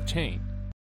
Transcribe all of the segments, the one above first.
blockchain.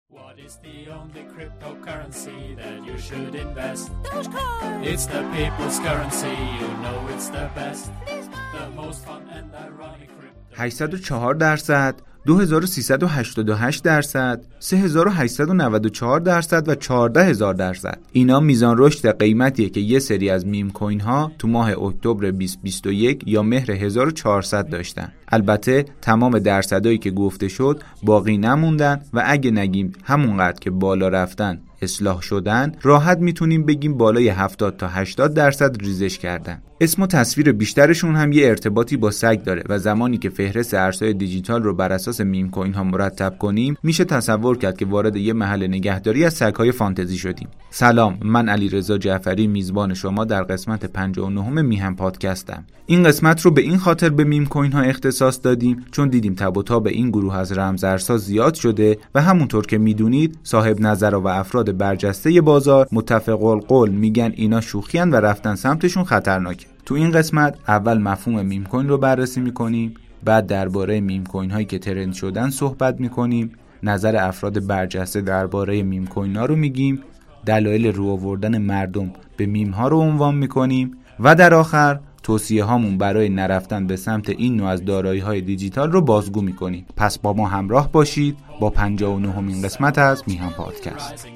What is the only cryptocurrency that you should invest? Dogecoin. It's the people's currency, you know it's the best. The most fun and ironic crypto. 804 درصد 2388 درصد 3894 درصد و 14000 درصد. اینا میزان رشد قیمتیه که یه سری از میم کوین ها تو ماه اکتبر 2021 یا مهر 1400 داشتن. البته تمام درصدایی که گفته شد باقی نموندن و اگه نگیم همونقدر که بالا رفتن اصلاح شدن راحت می‌تونیم بگیم بالای 70 تا 80 درصد ریزش کردن. اسم و تصویر بیشترشون هم یه ارتباطی با سگ داره و زمانی که فهرست ارزهای دیجیتال رو بر اساس میم کوین ها مرتب کنیم میشه تصور کرد که وارد یه محل نگهداری از سگ های فانتزی شدیم. سلام من علی رضا جعفری میزبان شما در قسمت 59 میهن پادکستم. این قسمت رو به این خاطر به میم کوین ها اختصاص دادیم چون دیدیم تب و تاب این گروه از رمزارزها زیاد شده و همونطور که می‌دونید صاحب نظر و افراد برجسته بازار متفق القول میگن اینا شوخیان و رفتن سمتشون خطرناکه. تو این قسمت اول مفهوم میم کوین رو بررسی می‌کنیم بعد درباره میم کوین هایی که ترند شدن صحبت می‌کنیم نظر افراد برجسته درباره میم کوین ها رو میگیم دلایل رو آوردن مردم به میم ها رو عنوان می‌کنیم و در آخر توصیه هامون برای نرفتن به سمت این نوع از دارایی های دیجیتال رو بازگو می‌کنیم. پس با ما همراه باشید. با 59 امین قسمت از میهن پادکست.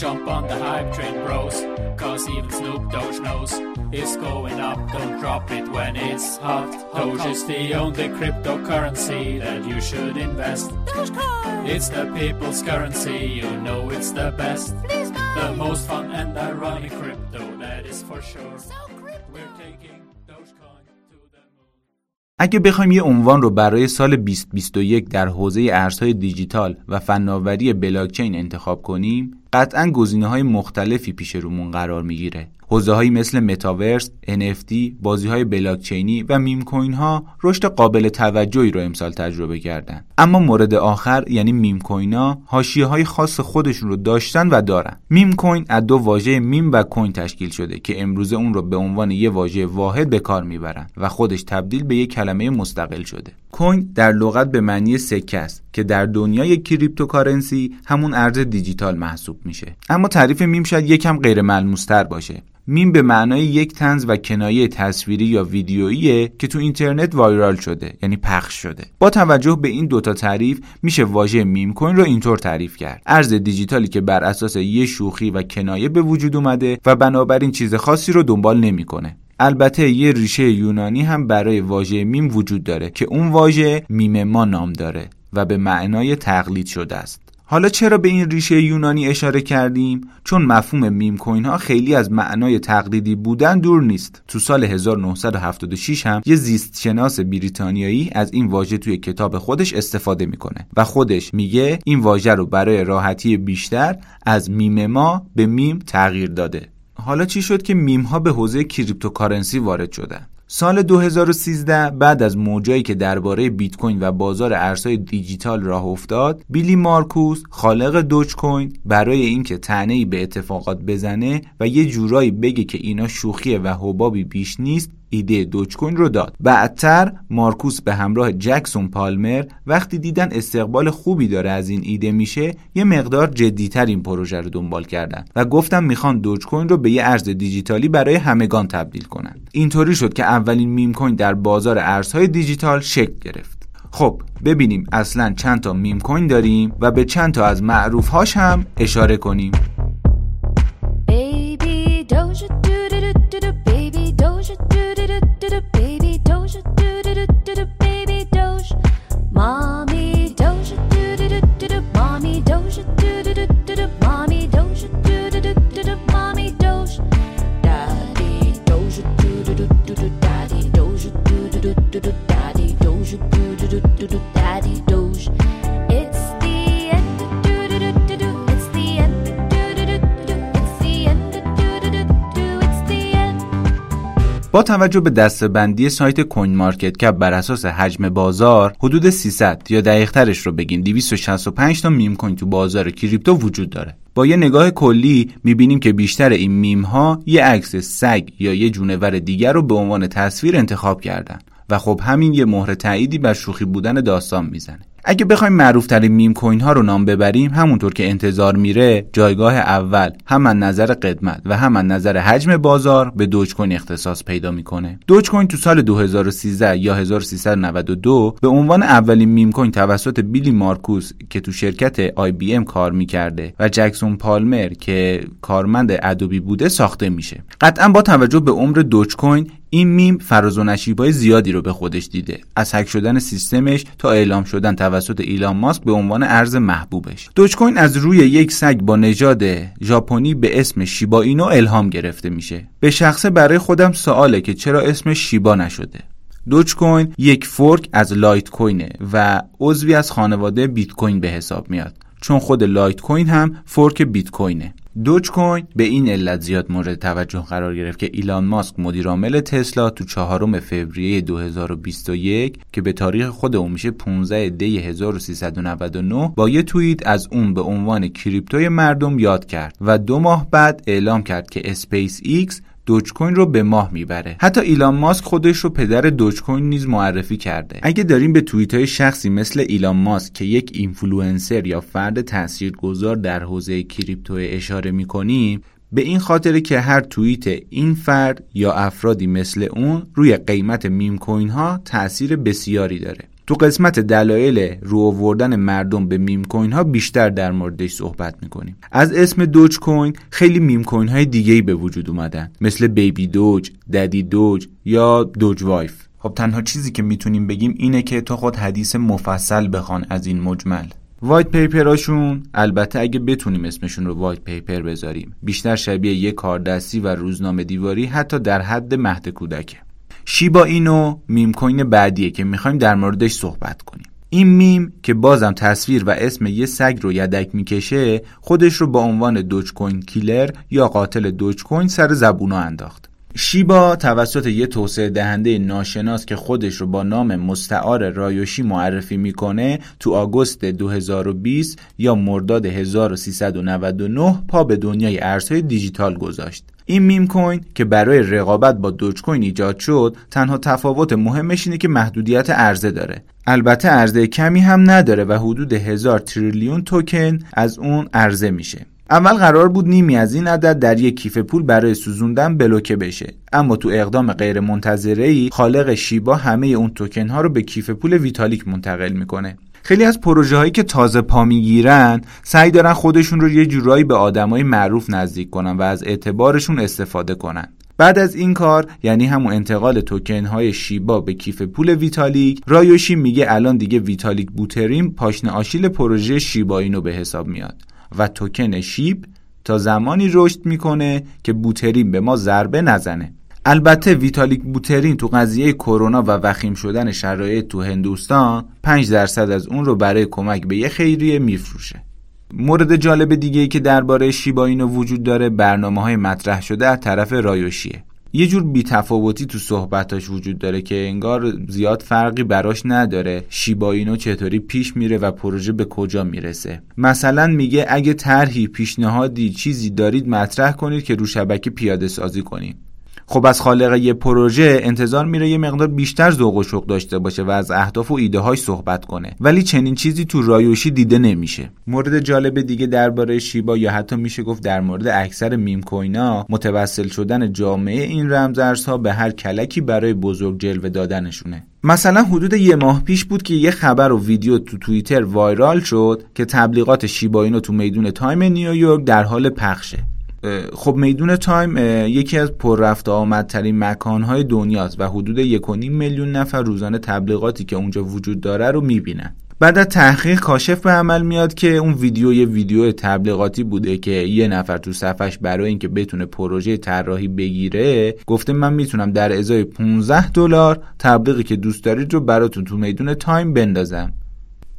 Jump on the hype train, bros. 'Cause even Snoop Dogg knows. It's going up. Don't drop it when it's hot. Doge is the only cryptocurrency that you should invest. Dogecoin. It's the people's currency, you know it's the best. The most fun and ironic crypto, that is for sure. So crypto. We're taking Dogecoin to the moon. اگه بخوایم یه عنوان رو برای سال 2021 در حوزه ارزهای دیجیتال و فناوری بلاکچین انتخاب کنیم قطعا گزینه های مختلفی پیش رومون قرار می‌گیره حوزه هایی مثل متاورس، NFT، بازی های بلاکچینی و میم کوین ها رشد قابل توجهی رو امسال تجربه کردن. اما مورد آخر یعنی میم کوین ها حاشیه های خاص خودشون رو داشتن و دارن. میم کوین از دو واژه میم و کوین تشکیل شده که امروزه اون رو به عنوان یه واژه واحد به کار می‌برن و خودش تبدیل به یک کلمه مستقل شده. کوین در لغت به معنی سکه است که در دنیای cryptocurrency همون ارز دیجیتال محسوب میشه. اما تعریف میم شاید یکم غیر ملموستر باشه. میم به معنای یک طنز و کنایه تصویری یا ویدیوییه که تو اینترنت وایرال شده یعنی پخش شده. با توجه به این دوتا تعریف میشه واژه میم کوین رو اینطور تعریف کرد. ارز دیجیتالی که بر اساس یه شوخی و کنایه به وجود اومده و بنابراین چیز خاصی رو دنبال نمی‌کنه. البته یه ریشه یونانی هم برای واژه میم وجود داره که اون واژه میم ما نام داره و به معنای تقلید شده است. حالا چرا به این ریشه یونانی اشاره کردیم؟ چون مفهوم میم کوین ها خیلی از معنای تقلیدی بودن دور نیست. تو سال 1976 هم یه زیست شناس بریتانیایی از این واژه توی کتاب خودش استفاده می‌کنه و خودش میگه این واژه رو برای راحتی بیشتر از میم ما به میم تغییر داده. حالا چی شد که میم ها به حوزه cryptocurrency وارد شدن؟ سال 2013 بعد از موجایی که درباره بیت کوین و بازار ارزهای دیجیتال راه افتاد، بیلی مارکوس خالق دوج کوین برای اینکه ای به اتفاقات بزنه و یه جورایی بگه که اینا شوخیه و حبابی بیش نیست، ایده دوج کوین رو داد. بعدتر مارکوس به همراه جکسون پالمر وقتی دیدن استقبال خوبی داره از این ایده میشه، یه مقدار جدیتر این پروژه رو دنبال کردن و گفتن می‌خوان دوج کوین رو به یه ارز دیجیتالی برای همگان تبدیل کنن. اینطوری شد که اولین میم کوین در بازار ارزهای دیجیتال شکل گرفت. خب ببینیم اصلا چند تا میم کوین داریم و به چند تا از معروف هاش هم اشاره کنیم. 妈。با توجه به دسته‌بندی سایت کوین مارکت کپ بر اساس حجم بازار حدود 300 یا دقیق ترش رو بگیم 265 تا میم کوین تو بازار کریپتو وجود داره. با یه نگاه کلی می‌بینیم که بیشتر این میم ها یه عکس سگ یا یه جونور دیگر رو به عنوان تصویر انتخاب کردن. و خب همین یه مهر تاییدی بر شوخی بودن داستان می‌زنه. اگه بخوایم معروف ترین میم کوین ها رو نام ببریم همونطور که انتظار میره جایگاه اول هم از نظر قدمت و هم از نظر حجم بازار به دوج کوین اختصاص پیدا می‌کنه. دوج کوین تو سال 2013 یا 1392 به عنوان اولین میم کوین توسط بیلی مارکوس که تو شرکت آی بی ام کار می‌کرده و جکسون پالمر که کارمند ادوبی بوده ساخته میشه. قطعا با توجه به عمر دوج کوین این میم فراز و نشیبای زیادی رو به خودش دیده. از هک شدن سیستمش تا اعلام شدن توسط ایلان ماسک به عنوان ارز محبوبش. دوج کوین از روی یک سگ با نژاد ژاپنی به اسم شیبا اینو الهام گرفته میشه. به شخصه برای خودم سواله که چرا اسمش شیبا نشده. دوج کوین یک fork از لایت کوینه و عضوی از خانواده بیت کوین به حساب میاد. چون خود لایت کوین هم fork بیت کوینه دوج کوین به این علت زیاد مورد توجه قرار گرفت که ایلان ماسک مدیرعامل تسلا تو چهارم فوریه 2021 که به تاریخ خودمون میشه 15 دی 1399 با یه توییت از اون به عنوان کریپتوی مردم یاد کرد و دو ماه بعد اعلام کرد که اسپیس ایکس دوج کوین رو به ماه می‌بره. حتی ایلان ماسک خودش رو پدر دوج کوین نیز معرفی کرده. اگه داریم به توییت های شخصی مثل ایلان ماسک که یک اینفلوئنسر یا فرد تاثیرگذار در حوزه کریپتو اشاره می‌کنیم به این خاطر که هر توییت این فرد یا افرادی مثل اون روی قیمت میم کوین ها تاثیر بسیاری داره. تو قسمت دلایل رو آوردن مردم به میم کوین ها بیشتر در موردش صحبت می‌کنیم. از اسم دوج کوین خیلی میم کوین های دیگه به وجود اومدن. مثل بیبی دوج، ددی دوج یا دوج وایف. خب تنها چیزی که می‌تونیم بگیم اینه که تو خود حدیث مفصل بخوان از این مجمل. white paper اشون البته اگه بتونیم اسمشون رو white paper بذاریم بیشتر شبیه یه کاردستی و روزنامه دیواری حتی در حد مهد کودکه. شیبا اینو میم کوین بعدیه که می‌خوایم در موردش صحبت کنیم. این میم که بازم تصویر و اسم یه سگ رو یدک می‌کشه خودش رو با عنوان دوج کوین killer یا قاتل دوج کوین سر زبونا انداخت. شیبا توسط یه توسعه دهنده ناشناس که خودش رو با نام مستعار رایوشی معرفی می‌کنه تو آگوست 2020 یا مرداد 1399 پا به دنیای ارزهای دیجیتال گذاشت. این میم کوین که برای رقابت با دوج کوین ایجاد شد تنها تفاوت مهمش اینه که محدودیت عرضه داره. البته عرضه کمی هم نداره و حدود هزار تریلیون توکن از اون عرضه میشه. اول قرار بود نیمی از این عدد در یک کیف پول برای سوزوندن بلوکه بشه. اما تو اقدام غیر ای خالق شیبا همه اون توکن ها رو به کیف پول ویتالیک منتقل می‌کنه. خیلی از پروژه هایی که تازه پا می‌گیرن سعی دارن خودشون رو یه جورایی به آدمای معروف نزدیک کنن و از اعتبارشون استفاده کنن. بعد از این کار یعنی همون انتقال توکن های شیبا به کیف پول ویتالیک رایوشی میگه الان دیگه ویتالیک بوترین پاشنه آشیل پروژه شیبا اینو به حساب میاد. و توکن شیبا تا زمانی رشد می‌کنه که بوترین به ما ضربه نزنه. البته ویتالیک بوترین تو قضیه کرونا و وخیم شدن شرایط تو هندوستان 5 درصد از اون رو برای کمک به یه خیریه میفروشه. مورد جالب دیگه ای که درباره شیبا اینو وجود داره برنامه های مطرح شده از طرف رایوشیه یه جور بیتفاوتی تو صحبتاش وجود داره که انگار زیاد فرقی براش نداره Shiba Inu چطوری پیش میره و پروژه به کجا می‌رسه. مثلا میگه اگه طرحی پیشنهادی چیزی دارید مطرح کنید که رو شبکه پیاده سازی کنید. خب از خالق یه پروژه انتظار میره یه مقدار بیشتر ذوق و شوق داشته باشه و از اهداف و ایده های صحبت کنه. ولی چنین چیزی تو Ryoshi دیده نمیشه. مورد جالب دیگه درباره Shiba یا حتی میشه گفت در مورد اکثر meme coin ا متوسل شدن جامعه این رمزارزها به هر کلکی برای بزرگ جلوه دادنشونه. مثلا حدود یه ماه پیش بود که یه خبر و ویدیو تو توییتر viral شد که تبلیغات Shiba تو میدون تایم نیویورک در حال پخشه. خب میدون تایم یکی از پر رفت آمدترین مکانهای دنیاست و حدود یک میلیون نفر روزانه تبلیغاتی که اونجا وجود داره رو می‌بینن. بعد از تحقیق کاشف به عمل میاد که اون ویدیو یه ویدیو تبلیغاتی بوده که یه نفر تو صفحش برای اینکه بتونه پروژه طراحی بگیره گفته من می‌تونم در ازای 15 دلار تبلیغی که دوست دارید رو براتون تو میدون تایم بندازم.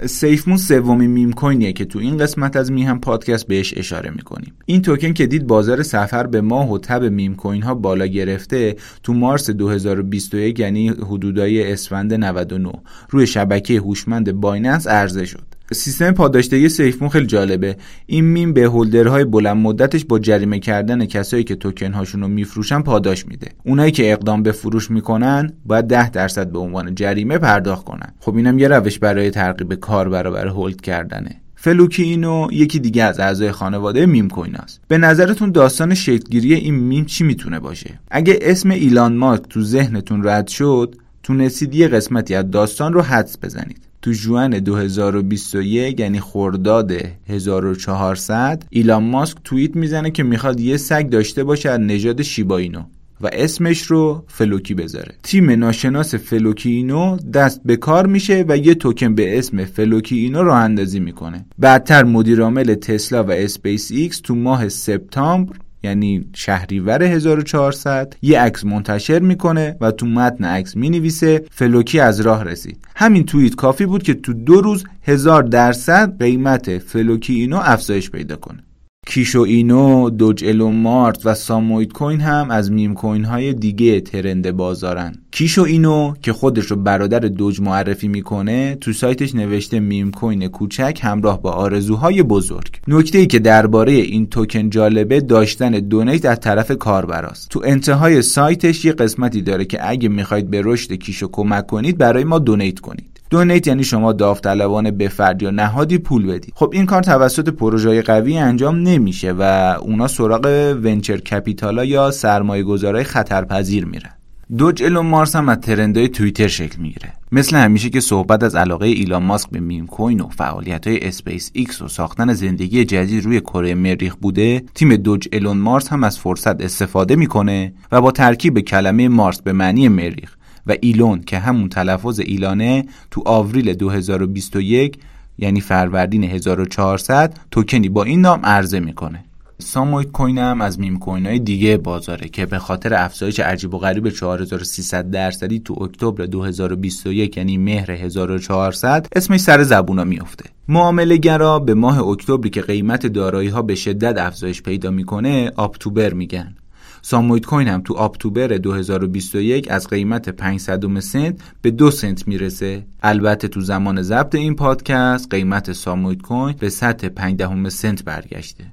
SafeMoon سومین meme coin یه که تو این قسمت از میهن پادکست بهش اشاره می‌کنیم. این توکن که دید بازار سفر به ماه و تب meme coin ها بالا گرفته تو مارس 2021 یعنی حدودای اسفند 99 روی شبکه هوشمند Binance عرضه شد. سیستم پاداشدهی SafeMoon خیلی جالبه. این میم به holder های بلند مدتش با جریمه کردن کسایی که توکن هاشون رو میفروشن پاداش میده. اونایی که اقدام به فروش می‌کنن باید 10 درصد به عنوان جریمه پرداخت کنن. خب اینم یه روش برای ترغیب کاربرا برای hold کردنه. Floki Inu یکی دیگه از اعضای خانواده meme coin است. به نظرتون داستان شکلگیری این میم چی می‌تونه باشه؟ اگه اسم ایلان ماسک تو ذهنتون رد شد تونستید یه قسمتی از داستان رو حدس بزنید. تو June 2021 یعنی خرداد 1400 ایلان ماسک توییت می‌زنه که می‌خواد یه سگ داشته باشه از نژاد Shiba Inu و اسمش رو Floki بذاره. تیم ناشناس Floki Inu دست به کار میشه و یه توکن به اسم Floki Inu راه اندازی می‌کنه. بعدتر مدیر عامل تسلا و اسپیس ایکس تو ماه سپتامبر یعنی شهریور 1400 یه عکس منتشر می‌کنه و تو متن عکس می‌نویسه. Floki از راه رسید. همین توییت کافی بود که تو دو روز هزار درصد قیمت Floki Inu افزایش پیدا کنه. Kishu Inu، Dogelon Mars و Samoyedcoin هم از meme coin های دیگه trend بازارن. Kishu Inu که خودش رو برادر Doge معرفی می‌کنه تو سایتش نوشته meme coin کوچک همراه با آرزوهای بزرگ. نکته ای که درباره این توکن جالبه داشتن donate از طرف کاربراست. تو انتهای سایتش یه قسمتی داره که اگه می‌خواید به رشد Kishu کمک کنید برای ما donate کنید. donate یعنی شما داوطلبانه به فرد یا نهادی پول بدید. خب این کار توسط پروژه قوی انجام نمیشه و اونا سراغ venture capital ا یا سرمایه گذارای خطرپذیر میرن. Dogelon Mars هم از trend های توییتر شکل می‌گیره. مثل همیشه که صحبت از علاقه ایلان ماسک به meme coin و فعالیت های اسپیس ایکس و ساختن زندگی جدید روی کره مریخ بوده تیم Dogelon Mars هم از فرصت استفاده می‌کنه و با ترکیب کلمه Mars به معنی مریخ و Elon که همون تلفظ ایلانه تو آوریل 2021 یعنی فروردین 1400 توکنی با این نام عرضه می‌کنه. Samoyedcoin هم از meme coin های دیگه بازاره که به خاطر افزایش عجیب و غریب 4300 درصدی تو اکتبر 2021 یعنی مهر 1400 اسمش سر زبونا میفته معامله گرا به ماه اکتبری که قیمت دارایی ها به شدت افزایش پیدا می‌کنه Uptober میگن. Samoyedcoin هم تو Uptober 2021 از قیمت 500 سنت به 2 سنت می‌رسه. البته تو زمان ضبط این پادکست قیمت Samoyedcoin به سطح 5 سنت برگشته.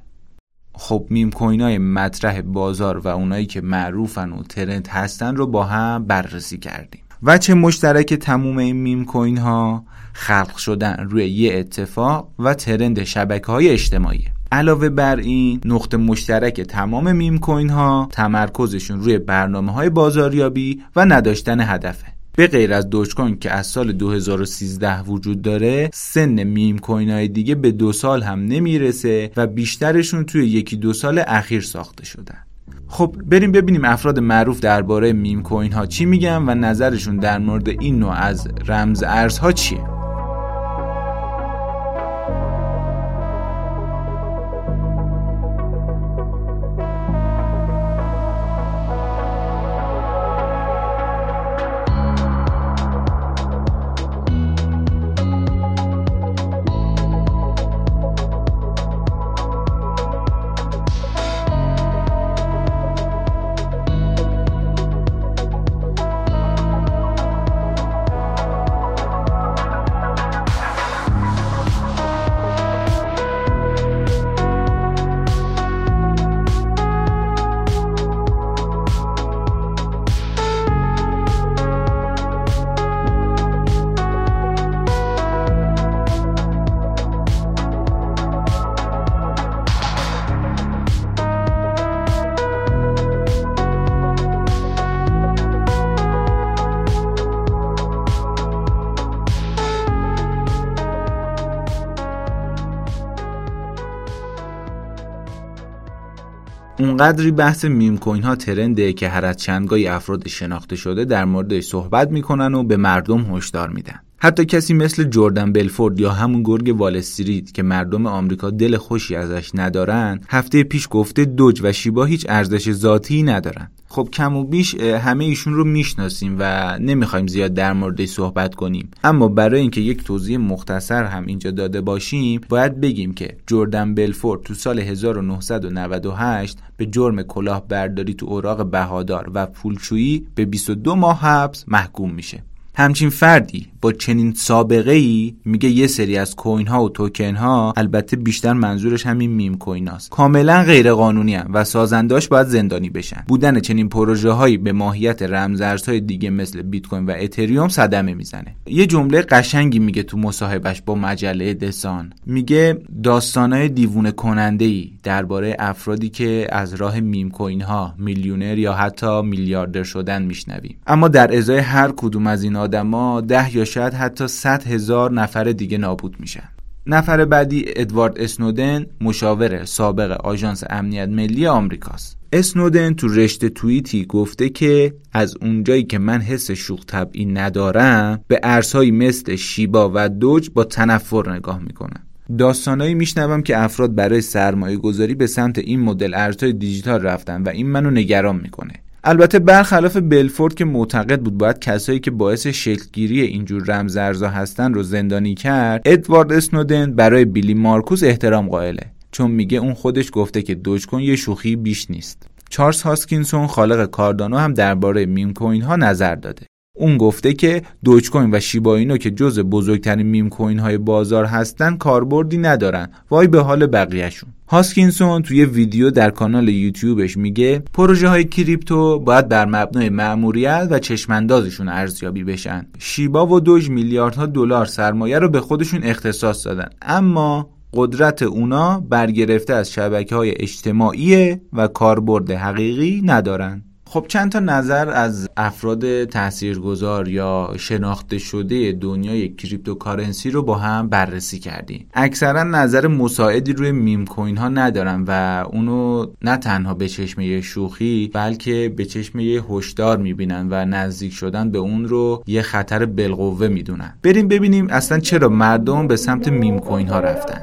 خب meme coin های مطرح بازار و اونایی که معروفن و trend هستن رو با هم بررسی کردیم. وجه مشترک تموم این meme coin ها خلق شدن روی یه اتفاق و trend شبکه های اجتماعی. علاوه بر این نقطه مشترک تمام meme coin ها تمرکزشون روی برنامه های بازاریابی و نداشتن هدفه. به غیر از Dogecoin که از سال 2013 وجود داره سن meme coin های دیگه به دو سال هم نمی‌رسه و بیشترشون توی یکی دو سال اخیر ساخته شدن. خب بریم ببینیم افراد معروف درباره میم کوین ها چی میگن و نظرشون در مورد این نوع از رمز ارزها چیه. اونقدری بحث میم کوین ها ترنده که هر از چندگاهی افراد شناخته شده در موردش صحبت می‌کنن و به مردم هشدار میدن. حتی کسی مثل جردن بلفورد یا همون گرگ وال استریت که مردم آمریکا دل خوشی ازش ندارن هفته پیش گفته دوج و شیبا هیچ ارزش ذاتی ندارن. خب کم و بیش همه ایشون رو می‌شناسیم و نمی‌خوایم زیاد در موردش صحبت کنیم. اما برای اینکه یک توضیح مختصر هم اینجا داده باشیم باید بگیم که جردن بلفورد تو سال 1998 به جرم کلاهبرداری تو اوراق بهادار و پولشویی به 22 ماه حبس محکوم میشه. همچین فردی با چنین سابقه ای میگه یه سری از coin ها و توکن ها البته بیشتر منظورش همین meme coin هاست کاملا غیر قانونین و سازنده‌هاش باید زندانی بشن. بودن چنین پروژه هایی به ماهیت رمزارزهای دیگه مثل بیت کوین و اتریوم صدمه می‌زنه. یه جمله قشنگی میگه تو مصاحبهش با مجله The Sun. میگه داستانای دیوونه کننده ای درباره افرادی که از راه meme coin ها میلیونر یا حتی میلیاردر شدن میشنویم. اما در ازای هر کدوم از این آدما ده یا شاید حتی 100 هزار نفر دیگه نابود میشن. نفر بعدی ادوارد اسنودن مشاور سابق آژانس امنیت ملی آمریکاست. اسنودن تو رشته توییتی گفته که از اونجایی که من حس شوخ طبعی ندارم به ارزهایی مثل شیبا و دوج با تنفر نگاه می‌کنم. داستانایی میشنوم که افراد برای سرمایه گذاری به سمت این مدل ارزهای دیجیتال رفتن و این منو نگران می‌کنه. البته برخلاف بلفورت که معتقد بود باید کسایی که باعث شکلگیری اینجور رمزارزها هستن رو زندانی کرد ادوارد اسنودن برای بیلی مارکوس احترام قائله. چون میگه اون خودش گفته که دوج کوین یه شوخی بیش نیست. چارلز هاسکینسون خالق کاردانو هم درباره میم کوین ها نظر داده. اون گفته که دوج کوین و شیبا اینو که جز بزرگترین میم کوین های بازار هستن کاربردی ندارن. وای به حال بقیهشون. هاسکینسون توی ویدیو در کانال یوتیوبش میگه پروژه های کریپتو باید بر مبنای مأموریت و چشماندازشون ارزیابی بشن. شیبا و دوج میلیاردها دلار سرمایه رو به خودشون اختصاص دادن. اما قدرت اونا برگرفته از شبکه های اجتماعی و کاربرد حقیقی ندارن. خب چند تا نظر از افراد تاثیرگذار یا شناخته شده دنیای کریپتوکارنسی رو با هم بررسی کردیم. اکثرا نظر مساعدی روی میم کوین ها ندارن و اونو نه تنها به چشم شوخی بلکه به چشم هشدار می‌بینن و نزدیک شدن به اون رو یه خطر بالقوه می‌دونن. بریم ببینیم اصلا چرا مردم به سمت میم کوین ها رفتن.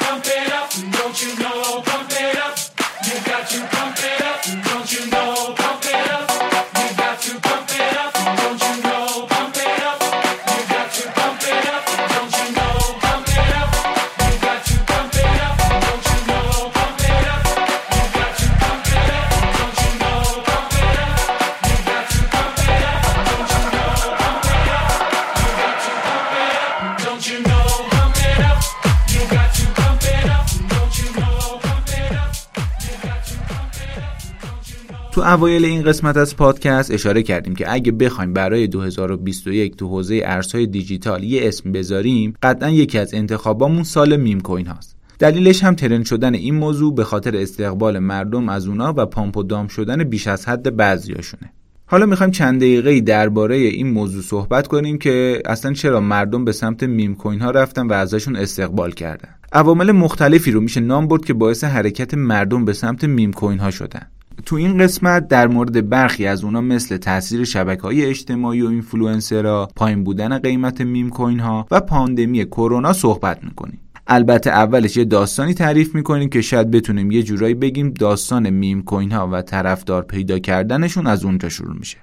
اوایل این قسمت از پادکست اشاره کردیم که اگه بخوایم برای 2021 تو حوزه ارزهای دیجیتال یه اسم بذاریم قطعا یکی از انتخابامون سال میم کوین هاست. دلیلش هم ترند شدن این موضوع به خاطر استقبال مردم از اونا و pump و dump شدن بیش از حد بعضیاشونه. حالا می‌خوایم چند دقیقه درباره این موضوع صحبت کنیم که اصلا چرا مردم به سمت میم کوین ها رفتن و ازشون استقبال کردن. عوامل مختلفی رو میشه نام برد که باعث حرکت مردم به سمت میم کوین ها شدن. تو این قسمت در مورد برخی از اونا مثل تاثیر شبکه های اجتماعی و اینفلوئنسرها، پایین بودن قیمت میم کوین ها و پاندمی کرونا صحبت می‌کنیم. البته اولش یه داستانی تعریف می‌کنیم که شاید بتونیم یه جورایی بگیم داستان میم کوین ها و طرفدار پیدا کردنشون از اونجا شروع میشه.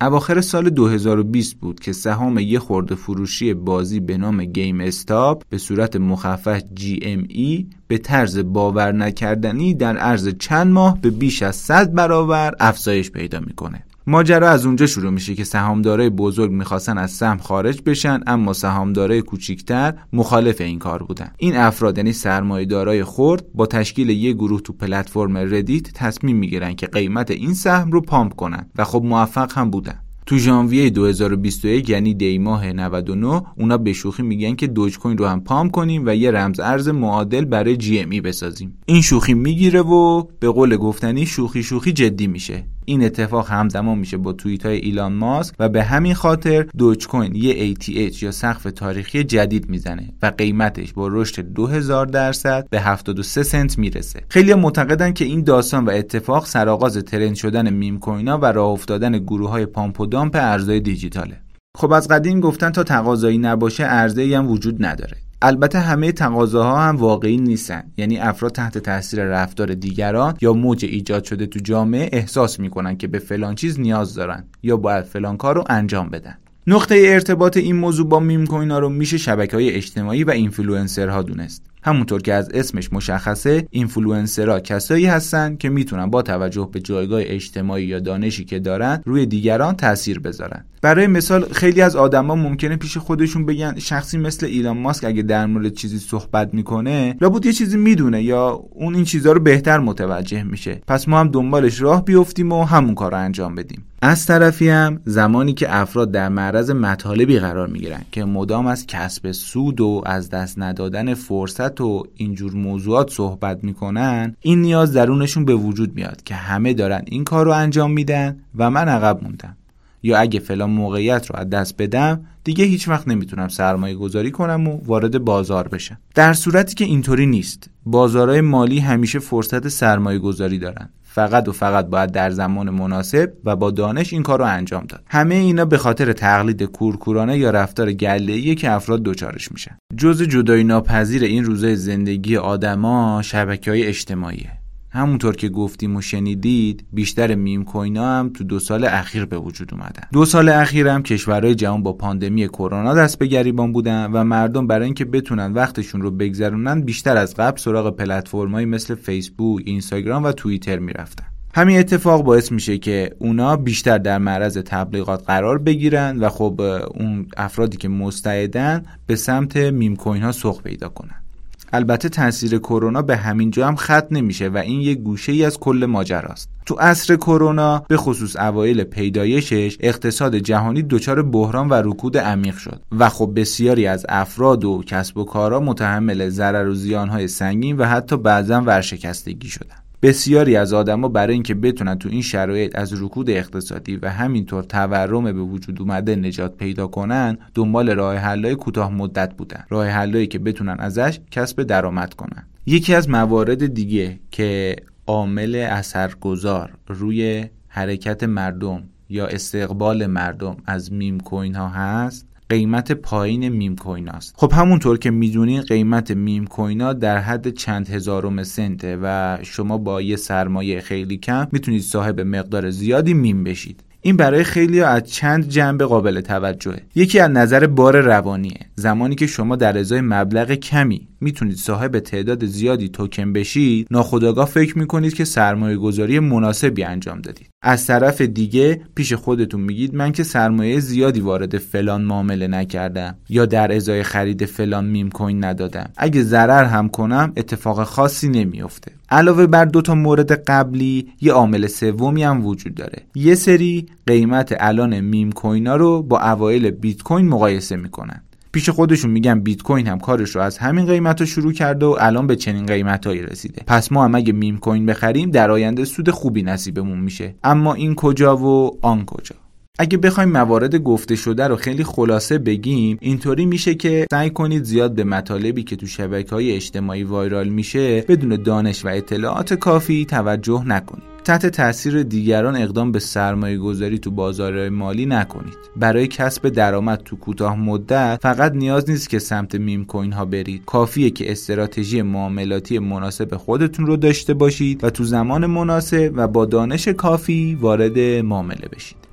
اواخر سال 2020 بود که سهام یه خورده فروشی بازی به نام گیم استاپ به صورت مخفف GME به طرز باور نکردنی در عرض چند ماه به بیش از 100 برابر افزایش پیدا می‌کنه. ماجرا از اونجا شروع میشه که سهامدارای بزرگ می‌خواستن از سهم خارج بشن اما سهامدارای کوچیکتر مخالف این کار بودن. این افراد یعنی سرمایه‌دارای خرد با تشکیل یک گروه تو پلتفرم ردیت تصمیم می‌گیرن که قیمت این سهم رو pump کنن و خب موفق هم بودن. تو ژانویه 2021 یعنی دی ماه 99 اونا به شوخی میگن که دوج کوین رو هم pump کنیم و یه رمز ارز معادل برای GME بسازیم. این شوخی می‌گیره و به قول گفتنی شوخی شوخی جدی میشه. این اتفاق همزمان میشه با توییت های ایلان ماسک و به همین خاطر دوج کوین یه ATH یا سقف تاریخی جدید می‌زنه و قیمتش با رشد 2000 درصد به 73 سنت می‌رسه. خیلی معتقدن که این داستان و اتفاق سرآغاز ترند شدن میم کوینا و راه افتادن گروه های pump و dump ارزهای دیجیتاله. خب از قدیم گفتن تا تقاضایی نباشه ارزی هم وجود نداره. البته همه تقاضاها هم واقعی نیستن. یعنی افراد تحت تاثیر رفتار دیگران یا موج ایجاد شده تو جامعه احساس می‌کنن که به فلان چیز نیاز دارن یا باید فلان کار رو انجام بدن. نقطه ارتباط این موضوع با میم کوینا رو میشه شبکه های اجتماعی و اینفلوئنسرها دونست. همونطور که از اسمش مشخصه اینفلوئنسرها کسایی هستن که می‌تونن با توجه به جایگاه اجتماعی یا دانشی که دارن روی دیگران تاثیر بذارن. برای مثال خیلی از آدما ممکنه پیش خودشون بگن شخصی مثل ایلان ماسک اگه در مورد چیزی صحبت می‌کنه لابد یه چیزی می‌دونه یا اون این چیزها رو بهتر متوجه میشه. پس ما هم دنبالش راه بیفتیم و همون کار رو انجام بدیم. از طرفی هم زمانی که افراد در معرض مطالبی قرار می‌گیرن که مدام از کسب سود و از دست ندادن فرصت و اینجور موضوعات صحبت می‌کنن این نیاز درونشون به وجود میاد که همه دارن این کار رو انجام میدن و من عقب موندم. یا اگه فلان موقعیت رو از دست بدم دیگه هیچ وقت نمی‌تونم سرمایه گذاری کنم و وارد بازار بشم. در صورتی که اینطوری نیست. بازارهای مالی همیشه فرصت سرمایه گذاری دارن. فقط و فقط باید در زمان مناسب و با دانش این کار رو انجام داد. همه اینا به خاطر تقلید کورکورانه یا رفتار گله‌ای که افراد دوچارش میشن. جز جدایی ناپذیر این روزای زندگی آدما شبکه های اجتماعیه. همونطور که گفتیم و شنیدید بیشتر میم کوینا هم تو دو سال اخیر به وجود اومدن. دو سال اخیر هم کشورهای جهان با پاندمی کرونا دست به گریبان بودن و مردم برای اینکه بتونن وقتشون رو بگذرونن بیشتر از قبل سراغ پلتفرمایی مثل فیسبوک، اینستاگرام و توییتر می‌رفتن. همین اتفاق باعث میشه که اونا بیشتر در معرض تبلیغات قرار بگیرن و خب اون افرادی که مستعدن به سمت میم کوین ها سوق پیدا کنن. البته تاثیر کرونا به همین جا هم ختم نمیشه و این یک گوشه ای از کل ماجراست. تو عصر کرونا به خصوص اوایل پیدایشش اقتصاد جهانی دچار بحران و رکود عمیق شد و خب بسیاری از افراد و کسب و کارها متحمل ضرر و زیانهای سنگین و حتی بعضا ورشکستگی شدن. بسیاری از آدما برای اینکه بتونن تو این شرایط از رکود اقتصادی و همینطور تورم به وجود اومده نجات پیدا کنن دنبال راه حلای کوتاه مدت بودن. راه حلایی که بتونن ازش کسب درآمد کنن. یکی از موارد دیگه که عامل اثرگذار روی حرکت مردم یا استقبال مردم از میم کوین ها هست قیمت پایین میم کوین هاست. خب همونطور که می‌دونین قیمت میم کوین در حد چند هزارم سنته و شما با یه سرمایه خیلی کم می‌تونید صاحب مقدار زیادی میم بشید. این برای خیلی از چند جنبه قابل توجهه. یکی از نظر بار روانیه. زمانی که شما در ازای مبلغ کمی می‌تونید صاحب تعداد زیادی توکن بشید ناخودآگاه فکر می‌کنید که سرمایه گذاری مناسبی انجام دادید. از طرف دیگه پیش خودتون میگید من که سرمایه زیادی وارد فلان معامله نکردم یا در ازای خرید فلان میم کوین ندادم. اگه ضرر هم کنم اتفاق خاصی نمیافته. علاوه بر دو تا مورد قبلی یه عامل سومی هم وجود داره. یه سری قیمت الان میم کوینا رو با اوایل بیت کوین مقایسه می‌کنن. پیش خودشون میگن بیت کوین هم کارش رو از همین قیمت رو شروع کرده و الان به چنین قیمتهایی رسیده. پس ما هم اگه میم کوین بخریم در آینده سود خوبی نصیبمون میشه. اما این کجا و آن کجا؟ اگه بخوایم موارد گفته شده رو خیلی خلاصه بگیم اینطوری میشه که سعی کنید زیاد به مطالبی که تو شبکه های اجتماعی وایرال میشه بدون دانش و اطلاعات کافی توجه نکنید. تحت تاثیر دیگران اقدام به سرمایه گذاری تو بازار مالی نکنید. برای کسب درآمد تو کوتاه مدت فقط نیاز نیست که سمت میم کوین ها برید. کافیه که استراتژی معاملاتی مناسب خودتون رو داشته باشید و تو زمان مناسب و با دانش کافی وارد معامله بشید.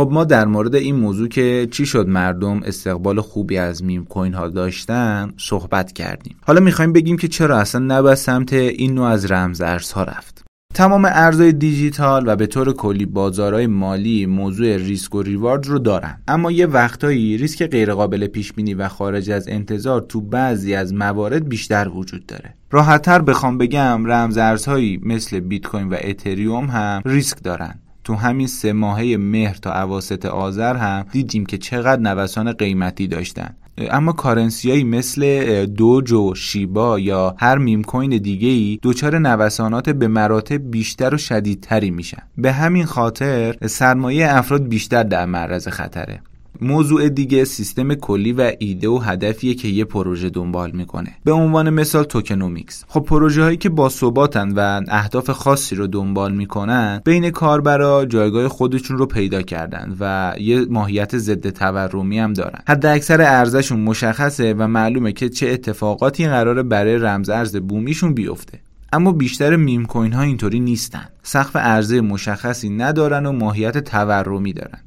خب ما در مورد این موضوع که چی شد مردم استقبال خوبی از میم کوین ها داشتن صحبت کردیم. حالا می‌خوایم بگیم که چرا اصلا نباید سمت این نوع از رمز ارزها رفت. تمام ارزهای دیجیتال و به طور کلی بازارهای مالی موضوع ریسک و reward رو دارن. اما یه وقتایی ریسک غیرقابل پیش بینی و خارج از انتظار تو بعضی از موارد بیشتر وجود داره. راحتتر بخوام بگم رمز ارزهایی مثل بیت کوین و اتریوم هم ریسک دارن. تو همین سه ماهه مهر تا اواسط آذر هم دیدیم که چقدر نوسان قیمتی داشتن. اما currency هایی مثل دوج و شیبا یا هر میم کوین دیگه ای دچار نوسانات به مراتب بیشتر و شدیدتری میشن. به همین خاطر سرمایه افراد بیشتر در معرض خطره. موضوع دیگه سیستم کلی و ایده و هدفیه که یه پروژه دنبال می‌کنه. به عنوان مثال tokenomics. خب پروژه هایی که با ثباتن و اهداف خاصی رو دنبال می‌کنن بین کاربرا جایگاه خودشون رو پیدا کردن و یه ماهیت ضد تورمی هم دارن. حد اکثر عرضه‌شون مشخصه و معلومه که چه اتفاقاتی قراره برای رمز ارز بومیشون بیفته. اما بیشتر میم کوین ها اینطوری نیستن. سقف عرضه مشخصی ندارن و ماهیت تورمی دارن.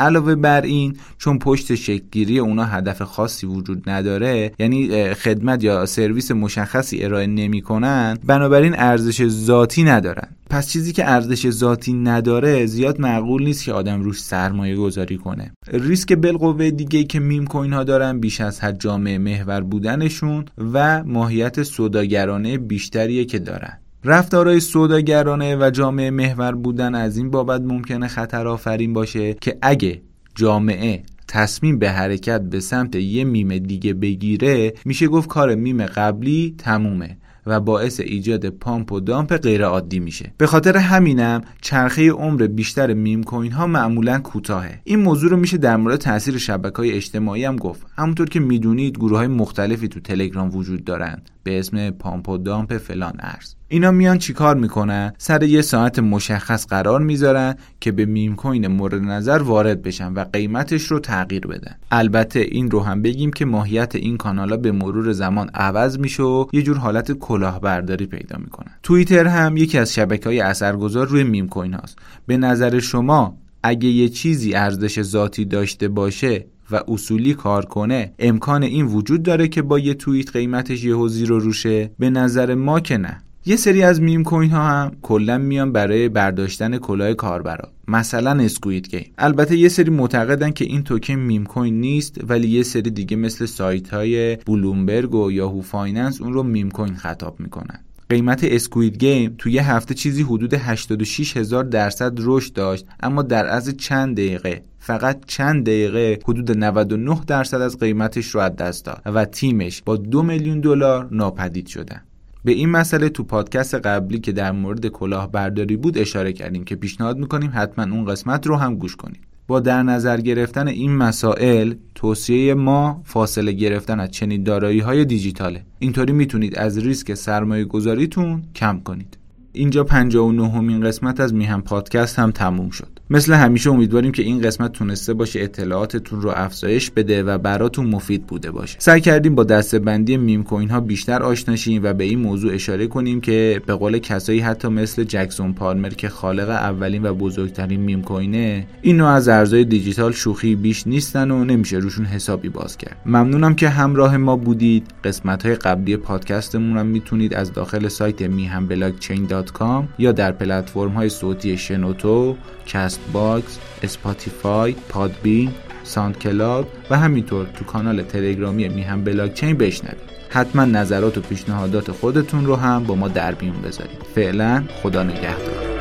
علاوه بر این چون پشت شکلگیری اونا هدف خاصی وجود نداره یعنی خدمت یا سرویس مشخصی ارائه نمی‌کنن بنابراین ارزش ذاتی ندارن. پس چیزی که ارزش ذاتی نداره زیاد معقول نیست که آدم روش سرمایه گذاری کنه. ریسک بالقوه دیگه که میم کوین ها دارن بیش از حد جامعه محور بودنشون و ماهیت سوداگرانه بیشتریه که دارن. رفتارهای سوداگرانه و جامعه محور بودن از این بابت ممکنه خطر آفرین باشه که اگه جامعه تصمیم به حرکت به سمت یه میم دیگه بگیره میشه گفت کار میم قبلی تمومه و باعث ایجاد pump و dump غیر عادی میشه. به خاطر همینم چرخه عمر بیشتر میم کوین ها معمولا کوتاهه. این موضوع رو میشه در مورد تاثیر شبکه های اجتماعی هم گفت. همونطور که می‌دونید گروه های مختلفی تو تلگرام وجود دارن. به اسم pump و dump فلان ارز. اینا میان چیکار می‌کنن؟ سر یه ساعت مشخص قرار می‌ذارن که به میم کوین مورد نظر وارد بشن و قیمتش رو تغییر بدن. البته این رو هم بگیم که ماهیت این کانالا به مرور زمان عوض میشه و یه جور حالت کلاهبرداری پیدا می‌کنن. توییتر هم یکی از شبکه های اثرگذار روی میم کوین هاست. به نظر شما اگه یه چیزی ارزش ذاتی داشته باشه و اصولی کار کنه امکان این وجود داره که با یه توییت قیمتش یه زیر و رو شه؟ به نظر ما که نه. یه سری از میم کوین ها هم کلا میان برای برداشتن کلاه کاربرا. مثلا اسکوید گیم. البته یه سری معتقدن که این توکن میم کوین نیست ولی یه سری دیگه مثل سایت های بلومبرگ و یاهو فایننس اون رو میم کوین خطاب می‌کنن. قیمت اسکوید گیم توی یه هفته چیزی حدود 86 هزار درصد رشد داشت اما در عرض چند دقیقه فقط چند دقیقه حدود 99 درصد از قیمتش رو از دست داد و تیمش با دو میلیون دلار ناپدید شدن به این مسئله تو پادکست قبلی که در مورد کلاهبرداری بود اشاره کردیم که پیشنهاد می‌کنیم حتما اون قسمت رو هم گوش کنید. با در نظر گرفتن این مسائل توصیه ما فاصله گرفتن از چنین دارایی های دیجیتاله. اینطوری می‌تونید از ریسک سرمایه گذاریتون کم کنید. اینجا 59 همین قسمت از میهم پادکست هم تموم شد. مثل همیشه امیدواریم که این قسمت تونسته باشه اطلاعاتتون رو افزایش بده و براتون مفید بوده باشه. سعی کردیم با دستبندی میم کوین ها بیشتر آشنا و به این موضوع اشاره کنیم که به قول کسایی حتی مثل جکسون پالمر که خالق اولین و بزرگترین میم کوینه این نوع از ارزهای دیجیتال شوخی بیش نیستن و نمیشه روشون حسابی باز کرد. ممنونم که همراه ما بودید. قسمت های قبلی پادکستمون هم می‌تونید از داخل سایت میهن یا در پلتفرم های صوتی شنوتو کست باکس، اسپاتیفای، پادبین، ساند کلاب و همینطور تو کانال تلگرامی میهن بلاکچین بشنوید. حتما نظرات و پیشنهادات خودتون رو هم با ما در میون بذارید. فعلا خدا نگهدار.